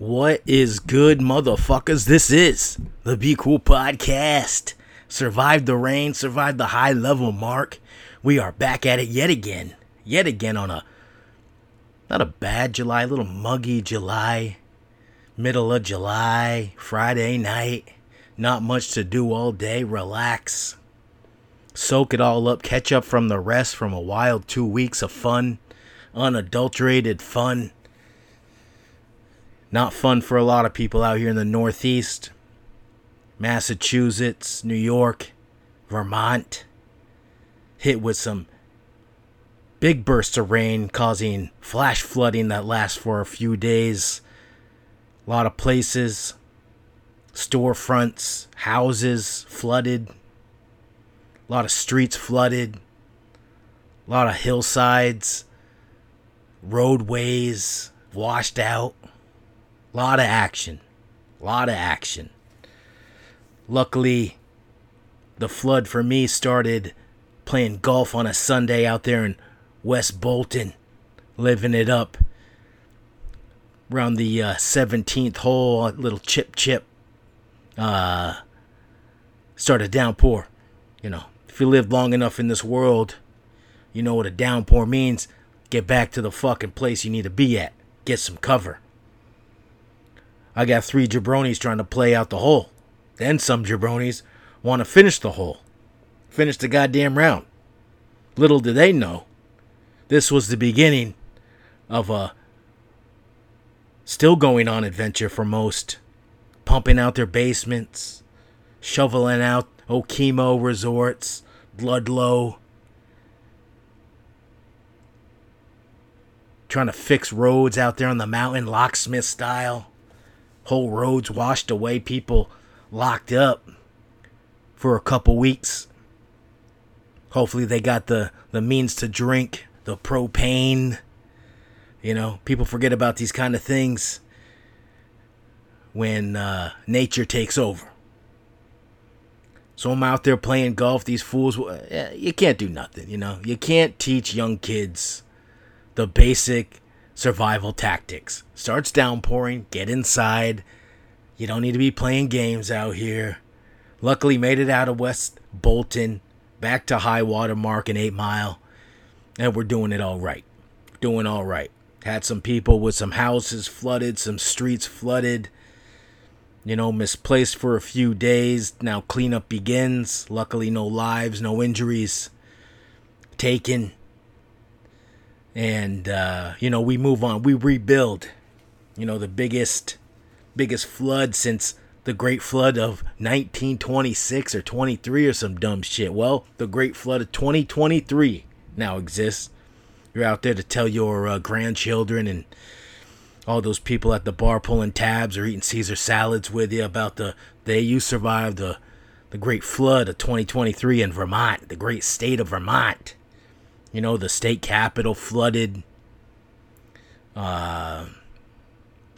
What is good, motherfuckers? This is the Be Cool Podcast. Survived the rain, survived the high level mark. We are back at it yet again. Yet again on a not a bad July, a little muggy July. Middle of July, Friday night. Not much to do all day. Relax. Soak it all up. Catch up from the rest from a wild two weeks of fun. Unadulterated fun not fun for a lot of people out here in the Northeast, Massachusetts, New York, Vermont. Hit with some big bursts of rain, causing flash flooding that lasts for a few days. A lot of places, storefronts, houses flooded. A lot of streets flooded. A lot of hillsides, roadways washed out. A lot of action. A lot of action. Luckily, the flood for me started playing golf on a Sunday out there in West Bolton, living it up. Around the uh, 17th hole, a little chip chip. Uh, started downpour. You know, if you live long enough in this world, you know what a downpour means. Get back to the fucking place you need to be at. Get some cover. I got three jabronis trying to play out the hole. Then some jabronis want to finish the hole. Finish the goddamn round. Little did they know, this was the beginning of a still going on adventure for most. Pumping out their basements, shoveling out Okemo resorts, Ludlow. Trying to fix roads out there on the mountain, locksmith style whole roads washed away, people locked up for a couple weeks. Hopefully, they got the, the means to drink, the propane. You know, people forget about these kind of things when uh, nature takes over. So I'm out there playing golf. These fools, you can't do nothing, you know. You can't teach young kids the basic survival tactics. Starts downpouring, get inside. You don't need to be playing games out here. Luckily, made it out of West Bolton, back to high water mark in 8 Mile, and we're doing it all right. Doing all right. Had some people with some houses flooded, some streets flooded, you know, misplaced for a few days. Now cleanup begins. Luckily, no lives, no injuries taken and uh, you know we move on. We rebuild you know the biggest biggest flood since the great flood of 1926 or 23 or some dumb shit. Well the great flood of 2023 now exists. You're out there to tell your uh, grandchildren and all those people at the bar pulling tabs or eating caesar salads with you about the day you survived the the great flood of 2023 in vermont the great state of vermont you know, the state capitol flooded. Uh,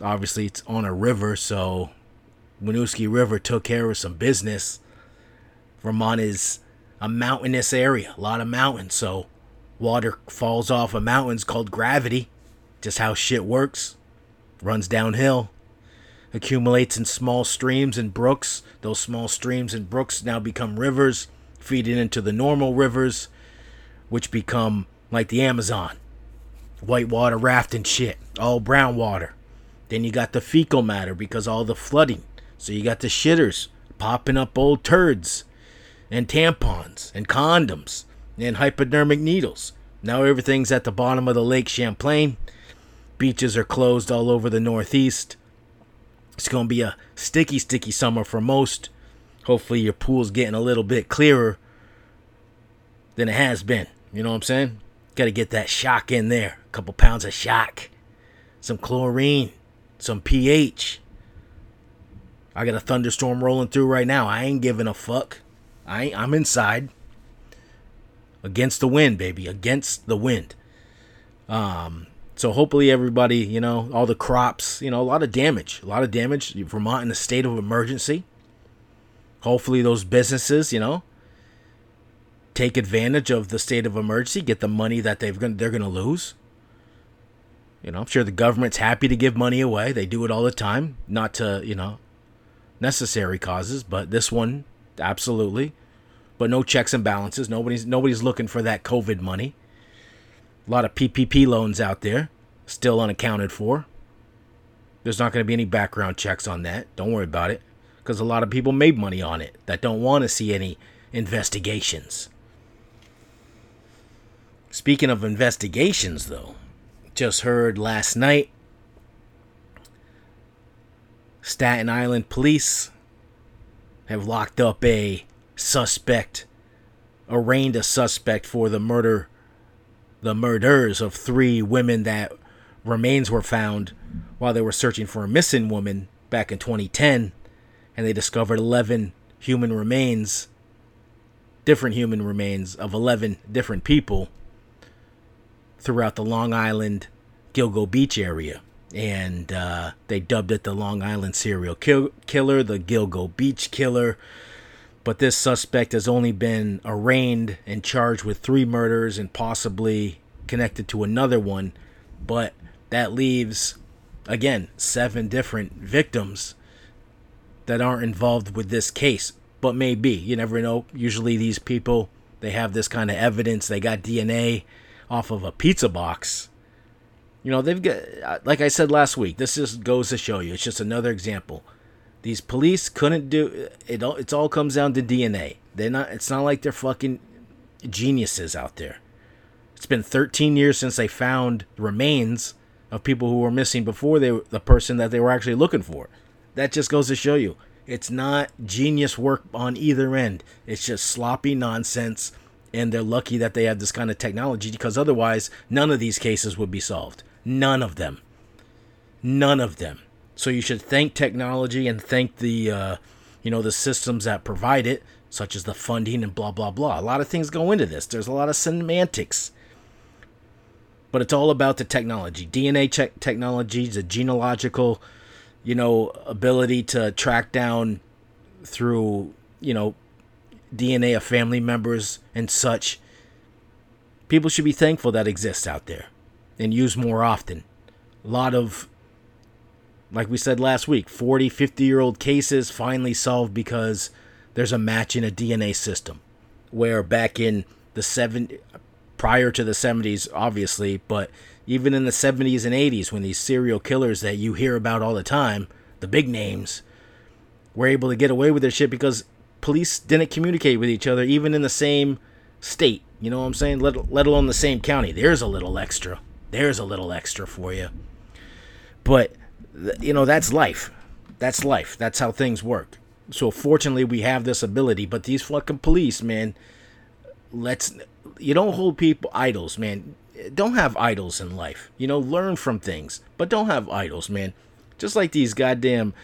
obviously, it's on a river, so Winooski River took care of some business. Vermont is a mountainous area, a lot of mountains, so water falls off of mountains called gravity. Just how shit works. Runs downhill. Accumulates in small streams and brooks. Those small streams and brooks now become rivers, feeding into the normal rivers, which become like the Amazon. Whitewater rafting shit, all brown water. Then you got the fecal matter because all the flooding. So you got the shitters popping up old turds and tampons and condoms and hypodermic needles. Now everything's at the bottom of the Lake Champlain. Beaches are closed all over the Northeast. It's going to be a sticky, sticky summer for most. Hopefully, your pool's getting a little bit clearer than it has been. You know what I'm saying? Got to get that shock in there. A couple pounds of shock, some chlorine, some pH. I got a thunderstorm rolling through right now. I ain't giving a fuck. I I'm inside. Against the wind, baby. Against the wind. Um, so hopefully everybody, you know, all the crops, you know, a lot of damage. A lot of damage. Vermont in a state of emergency. Hopefully those businesses, you know, take advantage of the state of emergency, get the money that they've they're going to lose. You know, I'm sure the government's happy to give money away. They do it all the time, not to, you know, necessary causes, but this one absolutely. But no checks and balances. Nobody's nobody's looking for that COVID money. A lot of PPP loans out there still unaccounted for. There's not going to be any background checks on that. Don't worry about it because a lot of people made money on it that don't want to see any investigations. Speaking of investigations, though, just heard last night Staten Island police have locked up a suspect, arraigned a suspect for the murder, the murders of three women that remains were found while they were searching for a missing woman back in 2010, and they discovered 11 human remains, different human remains of 11 different people throughout the Long Island, Gilgo Beach area. And uh, they dubbed it the Long Island serial kill- killer, the Gilgo Beach killer. But this suspect has only been arraigned and charged with three murders and possibly connected to another one. But that leaves, again, seven different victims that aren't involved with this case, but may be. You never know. Usually, these people, they have this kind of evidence. They got DNA off of a pizza box. You know, they've got, like I said last week, this just goes to show you. It's just another example. These police couldn't do it. All, it all comes down to DNA. They're not. It's not like they're fucking geniuses out there. It's been 13 years since they found remains of people who were missing before they the person that they were actually looking for. That just goes to show you it's not genius work on either end. It's just sloppy nonsense and they're lucky that they have this kind of technology because otherwise none of these cases would be solved. None of them. None of them. So you should thank technology and thank the uh, you know the systems that provide it, such as the funding and blah blah blah. A lot of things go into this. There's a lot of semantics. But it's all about the technology. DNA check technology, the genealogical, you know, ability to track down through, you know, DNA of family members and such. People should be thankful that exists out there and use more often. A lot of, like we said last week, 40, 50 year old cases finally solved because there's a match in a DNA system. Where back in the seven, prior to the 70s, obviously, but even in the 70s and 80s, when these serial killers that you hear about all the time, the big names, were able to get away with their shit because police didn't communicate with each other, even in the same state. You know what I'm saying? Let, let alone the same county. There's a little extra. There's a little extra for you. But, you know, that's life. That's life. That's how things work. So, fortunately, we have this ability. But these fucking police, man, let's. You don't hold people idols, man. Don't have idols in life. You know, learn from things. But don't have idols, man. Just like these goddamn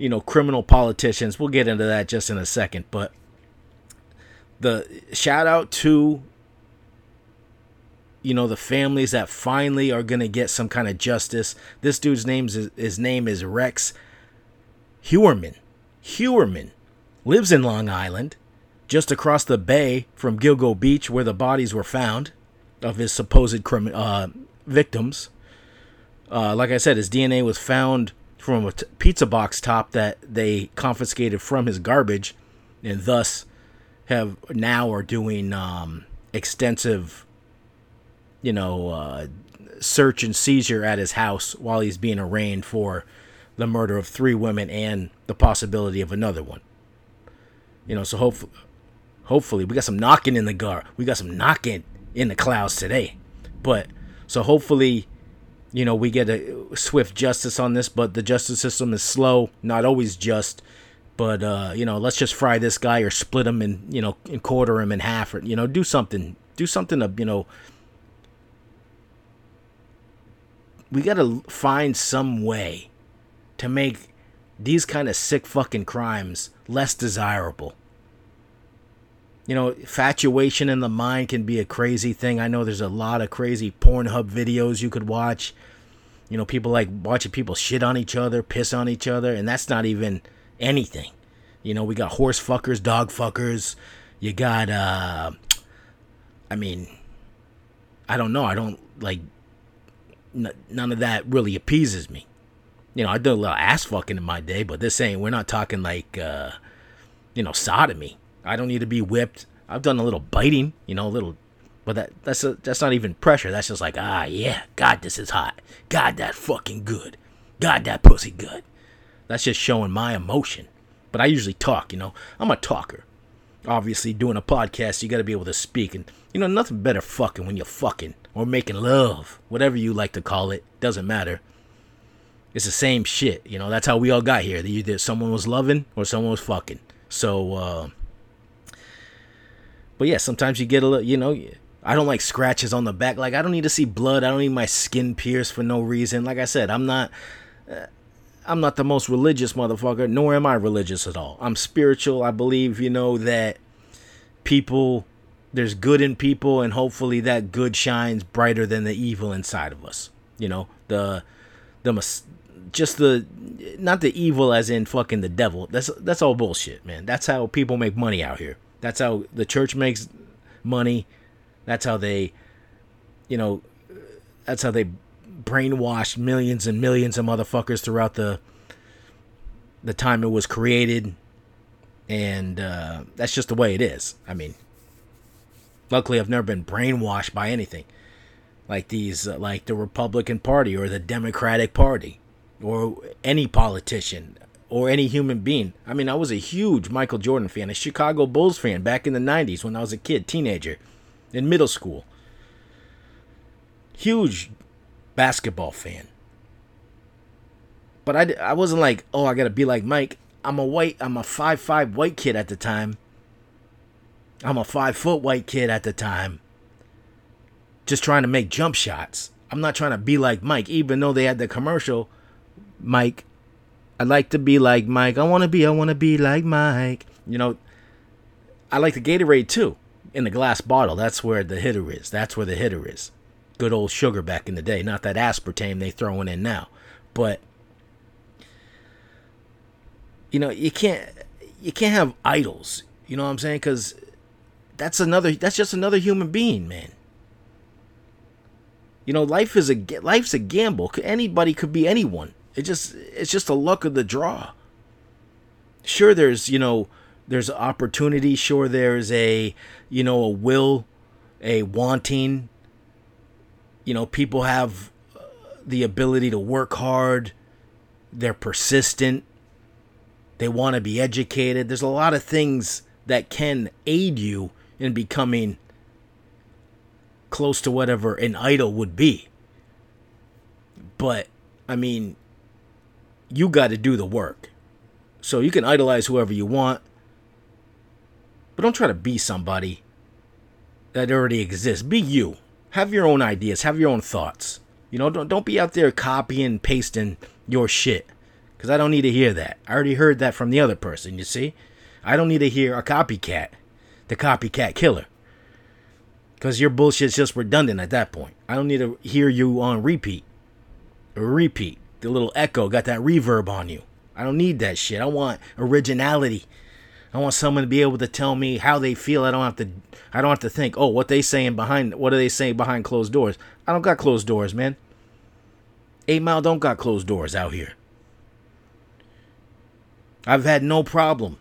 you know, criminal politicians. We'll get into that just in a second, but the shout out to you know the families that finally are going to get some kind of justice. This dude's name is his name is Rex Heuermann. Heuermann lives in Long Island, just across the bay from Gilgo Beach, where the bodies were found of his supposed crim- uh, victims. Uh, like I said, his DNA was found from a t- pizza box top that they confiscated from his garbage, and thus have now are doing um, extensive, you know, uh, search and seizure at his house while he's being arraigned for the murder of three women and the possibility of another one. You know, so hopefully, hopefully we got some knocking in the gar. We got some knocking in the clouds today, but so hopefully you know, we get a swift justice on this, but the justice system is slow, not always just. But uh, you know, let's just fry this guy or split him and you know, and quarter him in half, or you know, do something, do something to you know. We gotta find some way to make these kind of sick fucking crimes less desirable you know, infatuation in the mind can be a crazy thing. I know there's a lot of crazy Pornhub videos you could watch. You know, people like watching people shit on each other, piss on each other, and that's not even anything. You know, we got horse fuckers, dog fuckers. You got, uh, I mean, I don't know. I don't like. n- none of that really appeases me. You know, I did a little ass fucking in my day, but this ain't. We're not talking like, uh, you know, sodomy. I don't need to be whipped. I've done a little biting, you know, a little, but that that's a, that's not even pressure. That's just like, ah, yeah, God, this is hot. God, that fucking good. God, that pussy good. That's just showing my emotion. But I usually talk, you know. I'm a talker. Obviously, doing a podcast, you got to be able to speak, and you know, nothing better fucking when you're fucking or making love, whatever you like to call it. Doesn't matter. It's the same shit, you know. That's how we all got here. Either someone was loving or someone was fucking. So, uh, but yeah, sometimes you get a little, you know, I don't like scratches on the back. Like I don't need to see blood. I don't need my skin pierced for no reason. Like I said, I'm not. Uh, I'm not the most religious motherfucker, nor am I religious at all. I'm spiritual. I believe, you know, that people, there's good in people, and hopefully that good shines brighter than the evil inside of us. You know, the, the, just the, not the evil as in fucking the devil. That's that's all bullshit, man. That's how people make money out here. That's how the church makes money. That's how they, you know, that's how they brainwashed millions and millions of motherfuckers throughout the the time it was created. And uh, that's just the way it is. I mean luckily i've never been brainwashed by anything. Like these uh, like the republican party or the democratic party or any politician or any human being i mean i was a huge michael jordan fan a chicago bulls fan back in the 90s when i was a kid teenager in middle school huge basketball fan. But I, I wasn't like, oh, I gotta be like Mike. I'm a white, I'm a five five white kid at the time. I'm a five foot white kid at the time. Just trying to make jump shots. I'm not trying to be like Mike, even though they had the commercial. Mike, I'd like to be like Mike. I want to be, I want to be like Mike. You know, I like the Gatorade too in the glass bottle. That's where the hitter is. That's where the hitter is good old sugar back in the day. Not that aspartame they throwing in now, but you know you can't you can't have idols. You know what I'm saying? Because that's another that's just another human being, man. You know, life is a life's a gamble. Anybody could be anyone. It just it's just a luck of the draw. Sure, there's you know there's opportunity. Sure, there's a you know a will, a wanting, you know, people have uh, the ability to work hard, they're persistent, they want to be educated. There's a lot of things that can aid you in becoming close to whatever an idol would be. But, I mean, you got to do the work. So you can idolize whoever you want, but don't try to be somebody that already exists. Be you have your own ideas, have your own thoughts. You know, don't don't be out there copying and pasting your shit. Cause I don't need to hear that. I already heard that from the other person, you see? I don't need to hear a copycat. The copycat killer. Cause your bullshit's just redundant at that point. I don't need to hear you on repeat. Repeat. The little echo got that reverb on you. I don't need that shit. I want originality. I want someone to be able to tell me how they feel. I don't have to I don't have to think, "Oh, what they saying behind what are they saying behind closed doors?" I don't got closed doors, man. 8 Mile don't got closed doors out here. I've had no problem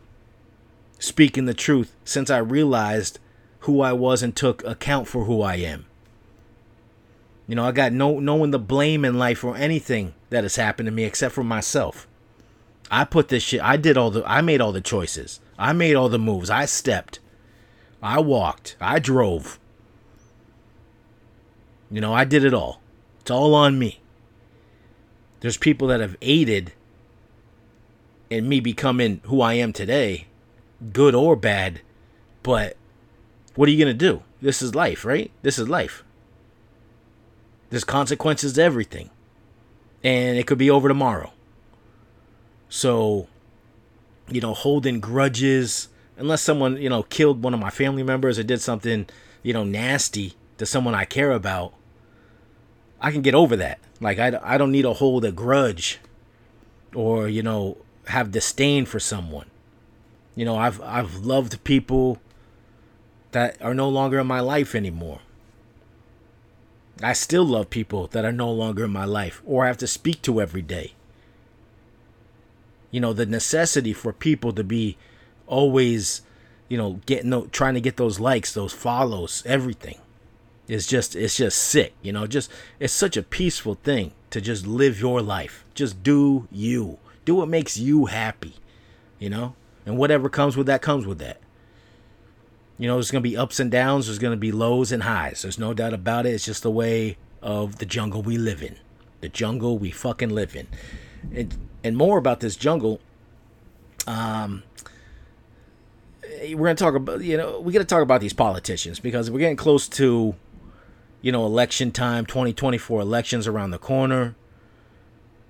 speaking the truth since I realized who I was and took account for who I am. You know, I got no no one to blame in life for anything that has happened to me except for myself. I put this shit I did all the I made all the choices. I made all the moves. I stepped. I walked. I drove. You know, I did it all. It's all on me. There's people that have aided in me becoming who I am today, good or bad. But what are you going to do? This is life, right? This is life. There's consequences to everything. And it could be over tomorrow. So you know, holding grudges, unless someone, you know, killed one of my family members or did something, you know, nasty to someone I care about, I can get over that. Like, I, I don't need to hold a grudge or, you know, have disdain for someone. You know, I've, I've loved people that are no longer in my life anymore. I still love people that are no longer in my life or I have to speak to every day. You know, the necessity for people to be always, you know, getting no, trying to get those likes, those follows, everything It's just it's just sick, you know, just it's such a peaceful thing to just live your life. Just do you. Do what makes you happy, you know? And whatever comes with that comes with that. You know, there's going to be ups and downs, there's going to be lows and highs. There's no doubt about it. It's just the way of the jungle we live in. The jungle we fucking live in. And and more about this jungle um we're going to talk about you know, we got to talk about these politicians because we're getting close to you know, election time, 2024 elections around the corner.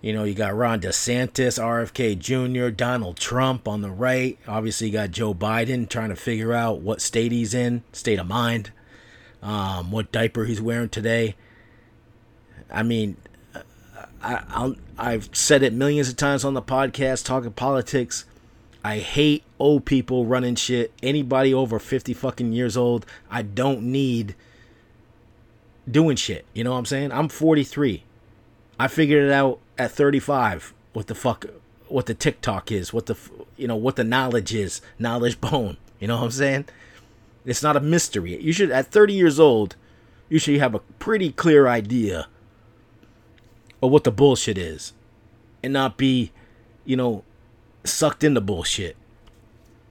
You know, you got Ron DeSantis, RFK Jr., Donald Trump on the right. Obviously, you got Joe Biden trying to figure out what state he's in, state of mind, um, what diaper he's wearing today. I mean, I, I'll, I've said it millions of times on the podcast, talking politics. I hate old people running shit. Anybody over 50 fucking years old, I don't need doing shit. You know what I'm saying? I'm 43. I figured it out at 35 what the fuck what the TikTok is, what the you know what the knowledge is, knowledge bone. You know what I'm saying? It's not a mystery. You should at 30 years old, you should have a pretty clear idea of what the bullshit is and not be, you know, sucked into bullshit.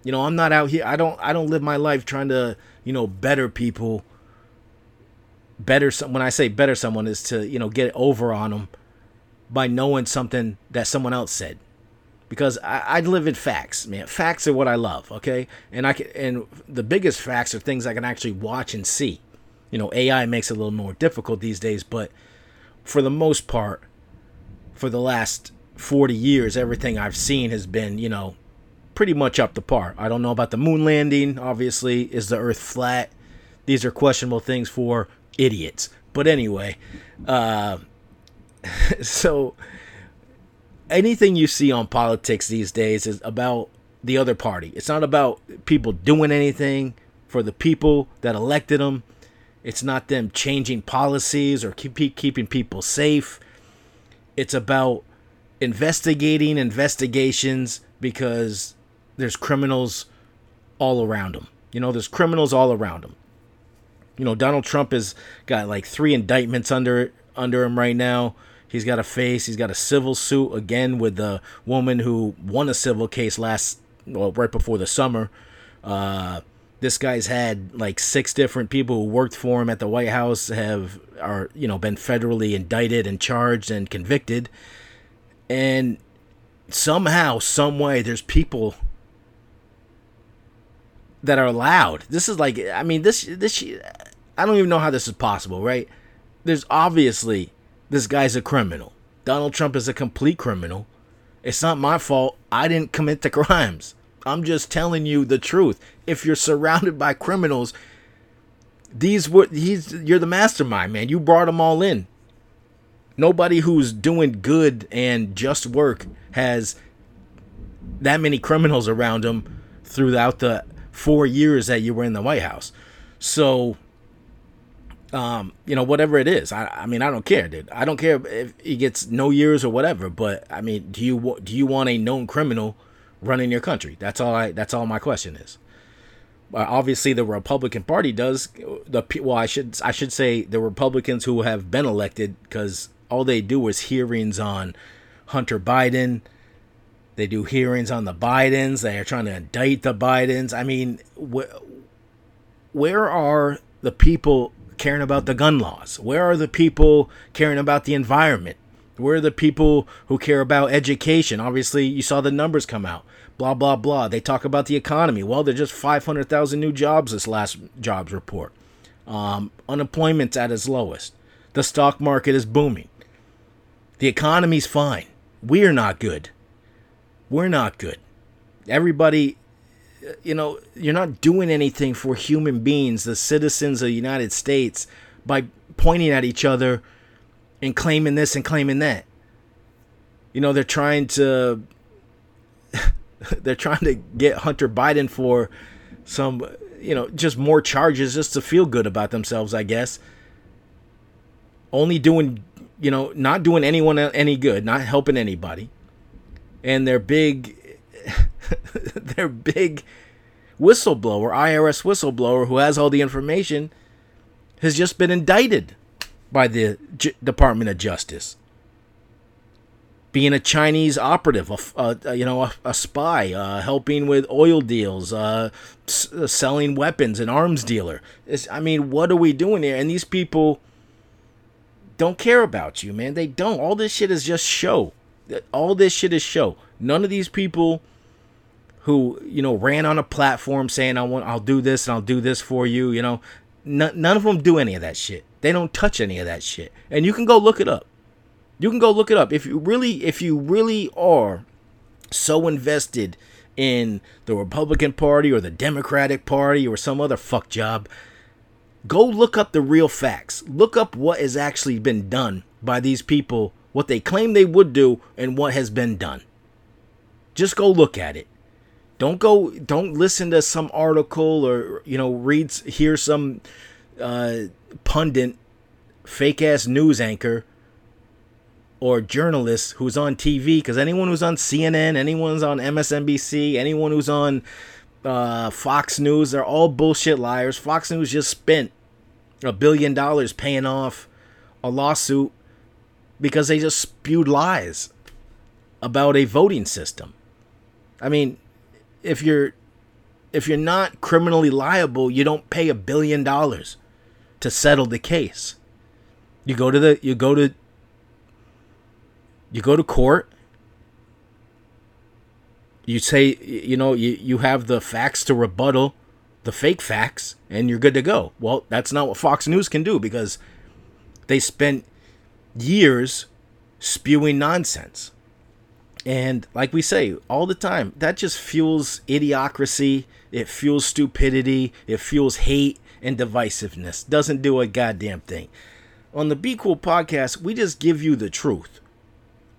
You know, I'm not out here I don't I don't live my life trying to, you know, better people. Better some. when I say better someone is to, you know, get over on them by knowing something that someone else said because I, I live in facts, man. Facts are what I love, okay? And I can, and the biggest facts are things I can actually watch and see. You know, AI makes it a little more difficult these days, but for the most part, for the last 40 years, everything I've seen has been, you know, pretty much up to par. I don't know about the moon landing. Obviously, is the Earth flat? These are questionable things for idiots. But anyway, uh, so anything you see on politics these days is about the other party. It's not about people doing anything for the people that elected them. It's not them changing policies or keep, keeping people safe. It's about investigating investigations because there's criminals all around them. You know, there's criminals all around them. You know, Donald Trump has got like three indictments under under him right now. He's got a face. He's got a civil suit again with the woman who won a civil case last, well, right before the summer. Uh, this guy's had like six different people who worked for him at the White House have are you know been federally indicted and charged and convicted, and somehow, some way, there's people that are allowed. This is like, I mean, this this I don't even know how this is possible, right? There's obviously this guy's a criminal. Donald Trump is a complete criminal. It's not my fault. I didn't commit the crimes. I'm just telling you the truth. If you're surrounded by criminals, these were he's you're the mastermind, man. You brought them all in. Nobody who's doing good and just work has that many criminals around them throughout the 4 years that you were in the White House. So um, you know, whatever it is. I, I mean, I don't care, dude. I don't care if he gets no years or whatever. But I mean, do you do you want a known criminal running your country? That's all. I. That's all my question is. Uh, obviously, the Republican Party does the well. I should I should say the Republicans who have been elected because all they do is hearings on Hunter Biden. They do hearings on the Bidens. They are trying to indict the Bidens. I mean, wh- where are the people caring about the gun laws? Where are the people caring about the environment? Where are the people who care about education? Obviously, you saw the numbers come out. Blah, blah, blah. They talk about the economy. Well, there's just 500,000 new jobs this last jobs report. Um, unemployment's at its lowest. The stock market is booming. The economy's fine. We're not good. We're not good. Everybody you know, you're not doing anything for human beings, the citizens of the United States, by pointing at each other and claiming this and claiming that. You know, they're trying to they're trying to get Hunter Biden for some, you know, just more charges just to feel good about themselves, I guess. only doing, you know, not doing anyone any good, not helping anybody. And their big, their big whistleblower, IRS whistleblower, who has all the information, has just been indicted by the J- Department of Justice. Being a Chinese operative, a, a you know, a, a spy, uh, helping with oil deals, uh, s- uh, selling weapons, an arms dealer. It's, I mean, what are we doing here? And these people don't care about you, man. They don't. All this shit is just show. All this shit is show. None of these people who you know ran on a platform saying I want I'll do this and I'll do this for you, you know, n- none of them do any of that shit. They don't touch any of that shit. And you can go look it up. You can go look it up. If you really if you really are so invested in the Republican Party or the Democratic Party or some other fuck job, go look up the real facts. Look up what has actually been done by these people, what they claim they would do, and what has been done. Just go look at it. Don't go. Don't listen to some article or you know read hear some uh, pundit, fake ass news anchor, or journalist who's on TV. Because anyone who's on CNN, anyone's on MSNBC, anyone who's on uh, Fox News, they're all bullshit liars. Fox News just spent a billion dollars paying off a lawsuit because they just spewed lies about a voting system. I mean, if you're if you're not criminally liable, you don't pay a billion dollars to settle the case. You go to the you go to you go to court. You say you know you, you have the facts to rebuttal the fake facts and you're good to go. Well, that's not what Fox News can do because they spent years spewing nonsense. And like we say all the time, that just fuels idiocracy, it fuels stupidity, it fuels hate and divisiveness. Doesn't do a goddamn thing. On the Be Cool podcast, we just give you the truth.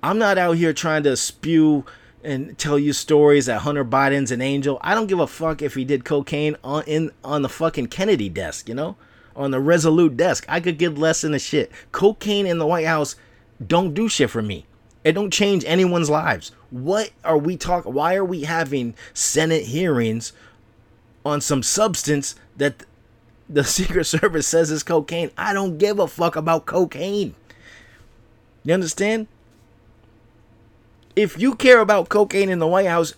I'm not out here trying to spew and tell you stories that Hunter Biden's an angel. I don't give a fuck if he did cocaine on in on the fucking Kennedy desk, you know? On the Resolute desk. I could give less than a shit. Cocaine in the White House don't do shit for me. It don't change anyone's lives. What are we talking why are we having Senate hearings on some substance that the Secret Service says is cocaine? I don't give a fuck about cocaine. You understand? if you care about cocaine in the White House,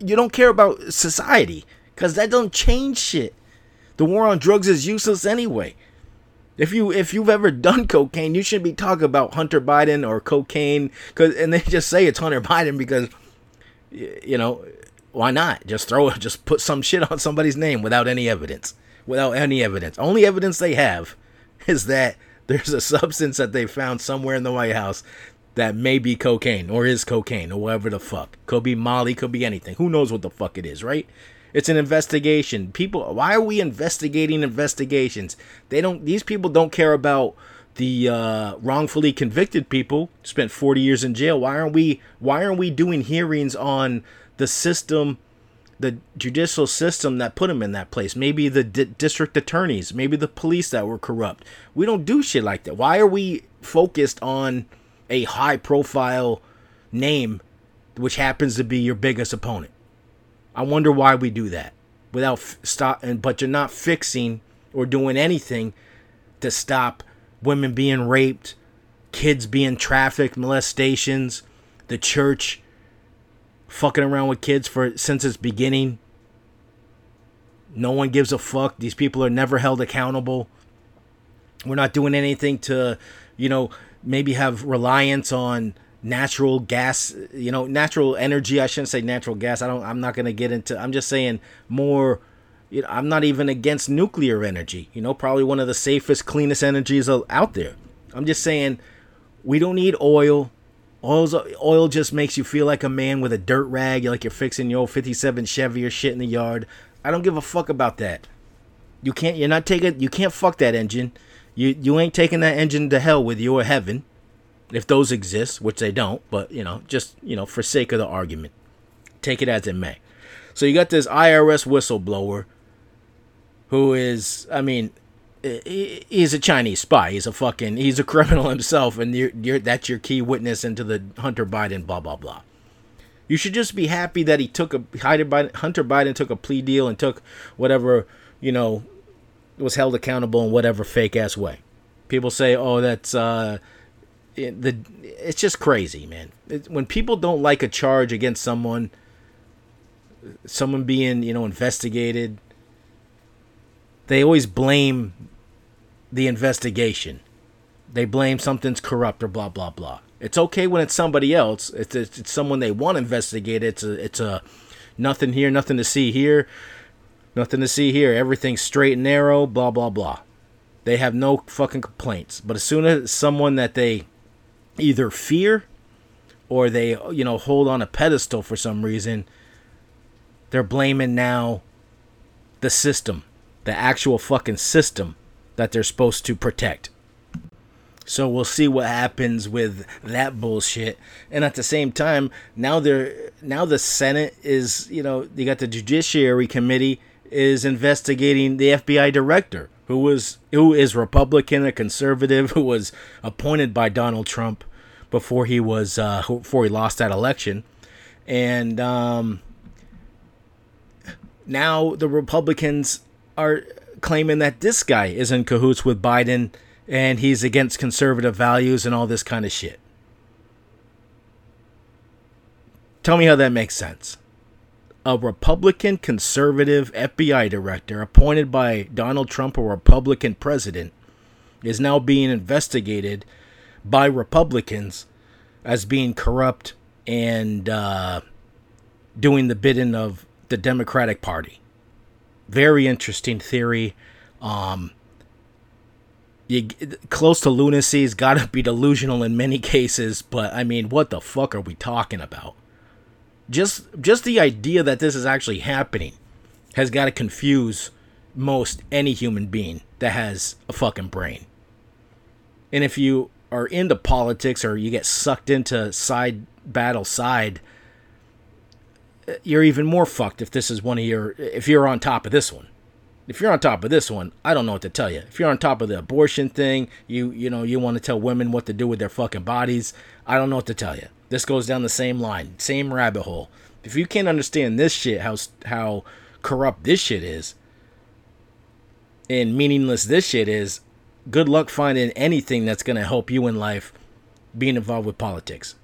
you don't care about society because that don't change shit. The war on drugs is useless anyway. If you if you've ever done cocaine, you shouldn't be talking about Hunter Biden or cocaine cuz and they just say it's Hunter Biden because you know, why not? Just throw it just put some shit on somebody's name without any evidence. Without any evidence. Only evidence they have is that there's a substance that they found somewhere in the White House that may be cocaine or is cocaine or whatever the fuck. Could be Molly, could be anything. Who knows what the fuck it is, right? It's an investigation. People, why are we investigating investigations? They don't. These people don't care about the uh, wrongfully convicted people. Spent forty years in jail. Why aren't we? Why aren't we doing hearings on the system, the judicial system that put them in that place? Maybe the di- district attorneys. Maybe the police that were corrupt. We don't do shit like that. Why are we focused on? a high profile name which happens to be your biggest opponent. I wonder why we do that without f- stop and but you're not fixing or doing anything to stop women being raped, kids being trafficked, molestations, the church fucking around with kids for since its beginning. No one gives a fuck. These people are never held accountable. We're not doing anything to, you know, maybe have reliance on natural gas you know natural energy. I shouldn't say natural gas. I don't i'm not going to get into i'm just saying more you know i'm not even against nuclear energy you know probably one of the safest cleanest energies out there. I'm just saying we don't need oil. Oil's, oil just makes you feel like a man with a dirt rag like you're fixing your old 57 chevy or shit in the yard. I don't give a fuck about that. You can't you're not taking you can't fuck that engine. You you ain't taking that engine to hell with you or heaven, if those exist, which they don't. But you know, just you know, for sake of the argument, take it as it may. So you got this IRS whistleblower, who is, I mean, he's a Chinese spy. He's a fucking he's a criminal himself, and you're, you're that's your key witness into the Hunter Biden blah blah blah. You should just be happy that he took a Hunter Biden, Hunter Biden took a plea deal and took whatever you know was held accountable in whatever fake ass way. People say, "Oh, that's uh, it, the." It's just crazy, man. It, when people don't like a charge against someone, someone being you know investigated, they always blame the investigation. They blame something's corrupt or blah blah blah. It's okay when it's somebody else. It's it's, it's someone they want investigated. It's a it's a nothing here, nothing to see here, nothing to see here. Everything's straight and narrow. Blah blah blah. They have no fucking complaints. But as soon as someone that they either fear or they you know hold on a pedestal for some reason, they're blaming now the system, the actual fucking system that they're supposed to protect. So we'll see what happens with that bullshit. And at the same time, now they're now the Senate is, you know, you got the Judiciary Committee is investigating the FBI director who was who is Republican, a conservative who was appointed by Donald Trump before he was uh, before he lost that election, and um, now the Republicans are claiming that this guy is in cahoots with Biden and he's against conservative values and all this kind of shit. Tell me how that makes sense. A Republican conservative FBI director appointed by Donald Trump, a Republican president, is now being investigated by Republicans as being corrupt and uh, doing the bidding of the Democratic Party. Very interesting theory. Um, you close to lunacy's got to be delusional in many cases but i mean what the fuck are we talking about just just the idea that this is actually happening has got to confuse most any human being that has a fucking brain and if you are into politics or you get sucked into side battle side you're even more fucked if this is one of your if you're on top of this one if you're on top of this one, I don't know what to tell you. If you're on top of the abortion thing, you you know you want to tell women what to do with their fucking bodies. I don't know what to tell you. This goes down the same line, same rabbit hole. If you can't understand this shit, how how corrupt this shit is, and meaningless this shit is, good luck finding anything that's gonna help you in life, being involved with politics.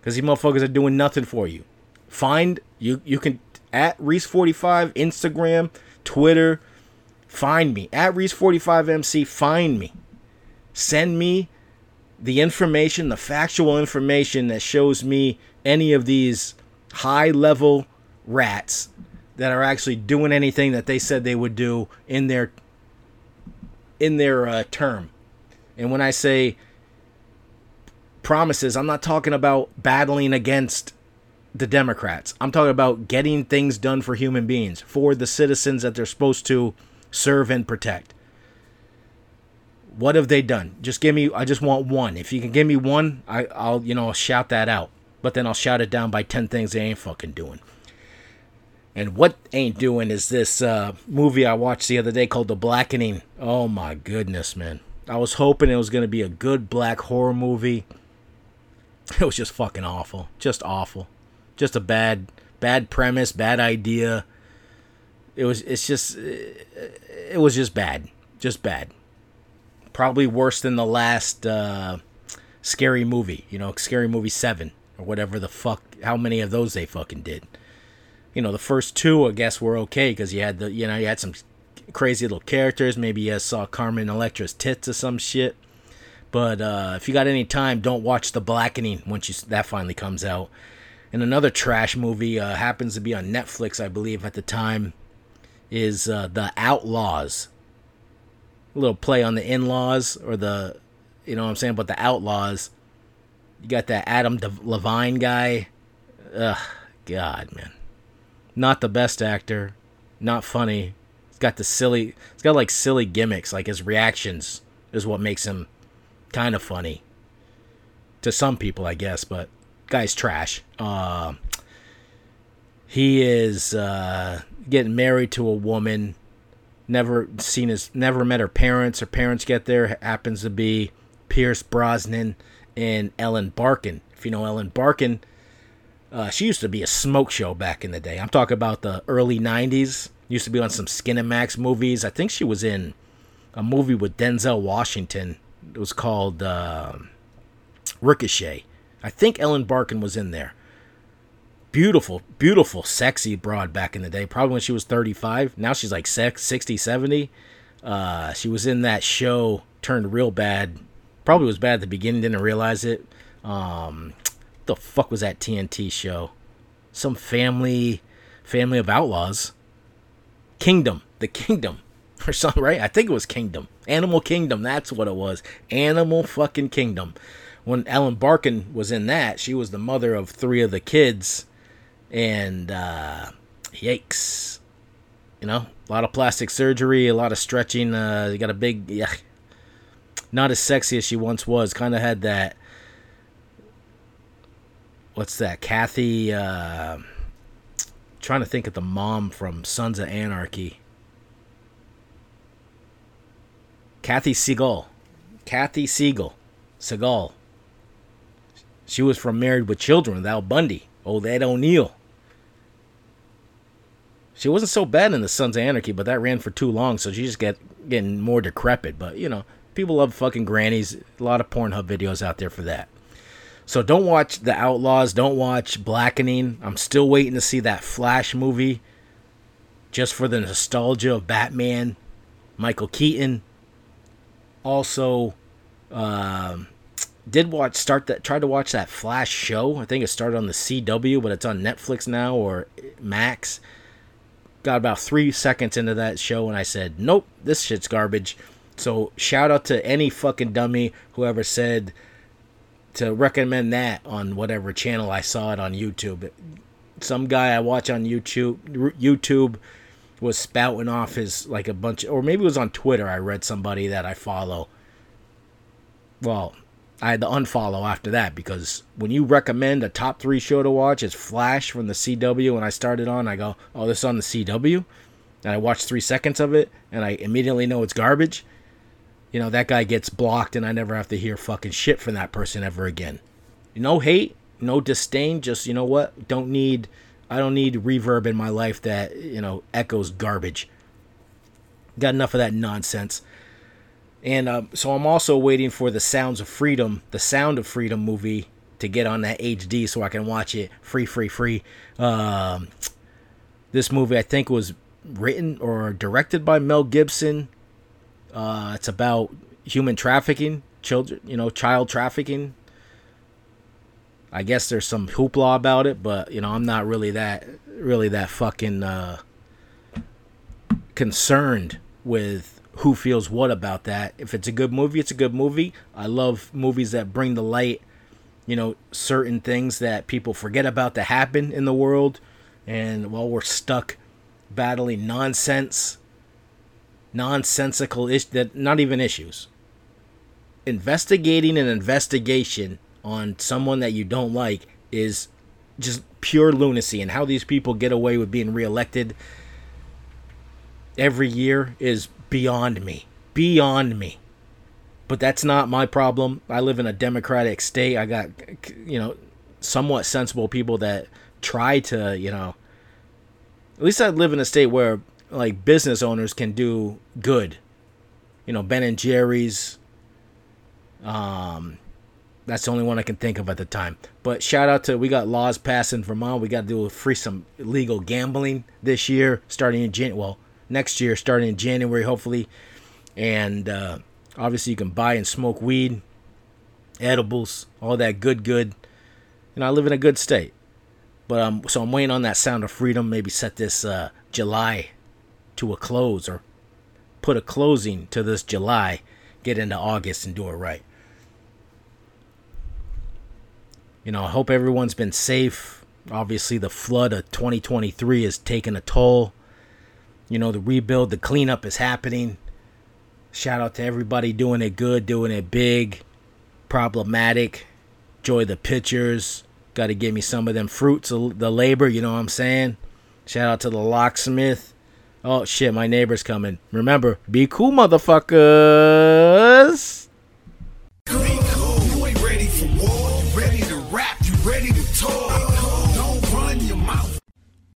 Because these motherfuckers are doing nothing for you. Find you you can at Reese45 Instagram Twitter. Find me at Reese45MC. Find me. Send me the information, the factual information that shows me any of these high level rats that are actually doing anything that they said they would do in their in their uh, term. And when I say promises, I'm not talking about battling against the Democrats. I'm talking about getting things done for human beings, for the citizens that they're supposed to serve and protect. What have they done? Just give me. I just want one. If you can give me one, I, I'll you know I'll shout that out. But then I'll shout it down by ten things they ain't fucking doing. And what ain't doing is this uh, movie I watched the other day called The Blackening. Oh my goodness, man! I was hoping it was gonna be a good black horror movie. It was just fucking awful. Just awful just a bad bad premise, bad idea. It was it's just it was just bad, just bad. Probably worse than the last uh, scary movie, you know, scary movie 7 or whatever the fuck how many of those they fucking did. You know, the first two I guess were okay cuz you had the you know, you had some crazy little characters, maybe you saw Carmen Electra's tits or some shit. But uh, if you got any time, don't watch The Blackening once you, that finally comes out. And another trash movie uh, happens to be on Netflix, I believe, at the time, is uh, The Outlaws. A little play on the in laws, or the, you know what I'm saying, but the Outlaws. You got that Adam Levine guy. Ugh, God, man. Not the best actor. Not funny. He's got the silly, he's got like silly gimmicks. Like his reactions is what makes him kind of funny. To some people, I guess, but guy's trash. Uh, he is uh, getting married to a woman Never seen his, never met her parents. Her parents get there. Happens to be Pierce Brosnan and Ellen Barkin. If you know Ellen Barkin, uh, she used to be a smoke show back in the day. I'm talking about the early 90s. Used to be on some Skinamax movies. I think she was in a movie with Denzel Washington. It was called uh, Ricochet. I think Ellen Barkin was in there. Beautiful, beautiful, sexy broad back in the day. Probably when she was 35. Now she's like 60, 70. Uh, she was in that show, turned real bad. Probably was bad at the beginning, didn't realize it. Um, the fuck was that TNT show? Some family, family of outlaws. Kingdom, the Kingdom, or something, right? I think it was Kingdom, Animal Kingdom. That's what it was. Animal fucking Kingdom. When Ellen Barkin was in that, she was the mother of three of the kids, and uh, yikes, you know, a lot of plastic surgery, a lot of stretching. Uh, you got a big, yeah, not as sexy as she once was. Kind of had that. What's that? Kathy. Uh, trying to think of the mom from Sons of Anarchy. Kathy Siegel. Kathy Siegel. Seagal. She was from Married with Children with Al Bundy. Old Ed O'Neill. She wasn't so bad in the Sons of Anarchy, but that ran for too long, so she just get getting more decrepit. But you know, people love fucking grannies. A lot of Pornhub videos out there for that. So don't watch The Outlaws. Don't watch Blackening. I'm still waiting to see that Flash movie, just for the nostalgia of Batman, Michael Keaton. Also, um, did watch start that tried to watch that Flash show. I think it started on the CW, but it's on Netflix now or Max. Got about three seconds into that show, and I said, "Nope, this shit's garbage." So shout out to any fucking dummy whoever said to recommend that on whatever channel I saw it on YouTube. Some guy I watch on YouTube YouTube was spouting off his like a bunch or maybe it was on Twitter I read somebody that I follow. Well, I had to unfollow after that because when you recommend a top three show to watch, it's Flash from the CW. When I started on, I go, "Oh, this is on the CW," and I watch three seconds of it, and I immediately know it's garbage. You know that guy gets blocked, and I never have to hear fucking shit from that person ever again. No hate, no disdain. Just you know what? Don't need. I don't need reverb in my life that you know echoes garbage. Got enough of that nonsense. And uh, so I'm also waiting for the Sounds of Freedom, the Sound of Freedom movie to get on that HD so I can watch it free, free, free. Um, this movie I think was written or directed by Mel Gibson. Uh, it's about human trafficking, children, you know, child trafficking. I guess there's some hoopla about it, but you know, I'm not really that, really that fucking uh, concerned with who feels what about that. If it's a good movie, it's a good movie. I love movies that bring the light, you know, certain things that people forget about that happen in the world. And while we're stuck battling nonsense, nonsensical issues, that not even issues. Investigating an investigation on someone that you don't like is just pure lunacy and how these people get away with being reelected every year is beyond me. Beyond me. But that's not my problem. I live in a democratic state. I got, you know, somewhat sensible people that try to, you know, at least I live in a state where like business owners can do good. You know, Ben and Jerry's. Um, that's the only one I can think of at the time. But shout out to we got laws passed in Vermont. We got to do free some legal gambling this year, starting in Jan. Well, next year, starting in January, hopefully. And uh, obviously, you can buy and smoke weed, edibles, all that good, good. And I live in a good state. But um, so I'm waiting on that sound of freedom. Maybe set this uh, July to a close or put a closing to this July, get into August and do it right. You know, I hope everyone's been safe. Obviously, the flood of 2023 has taken a toll. You know, the rebuild, the cleanup is happening. Shout out to everybody doing it good, doing it big, problematic. Enjoy the pictures. Got to give me some of them fruits of the labor, you know what I'm saying? Shout out to the locksmith. Oh shit, my neighbor's coming. Remember, be cool, motherfuckers.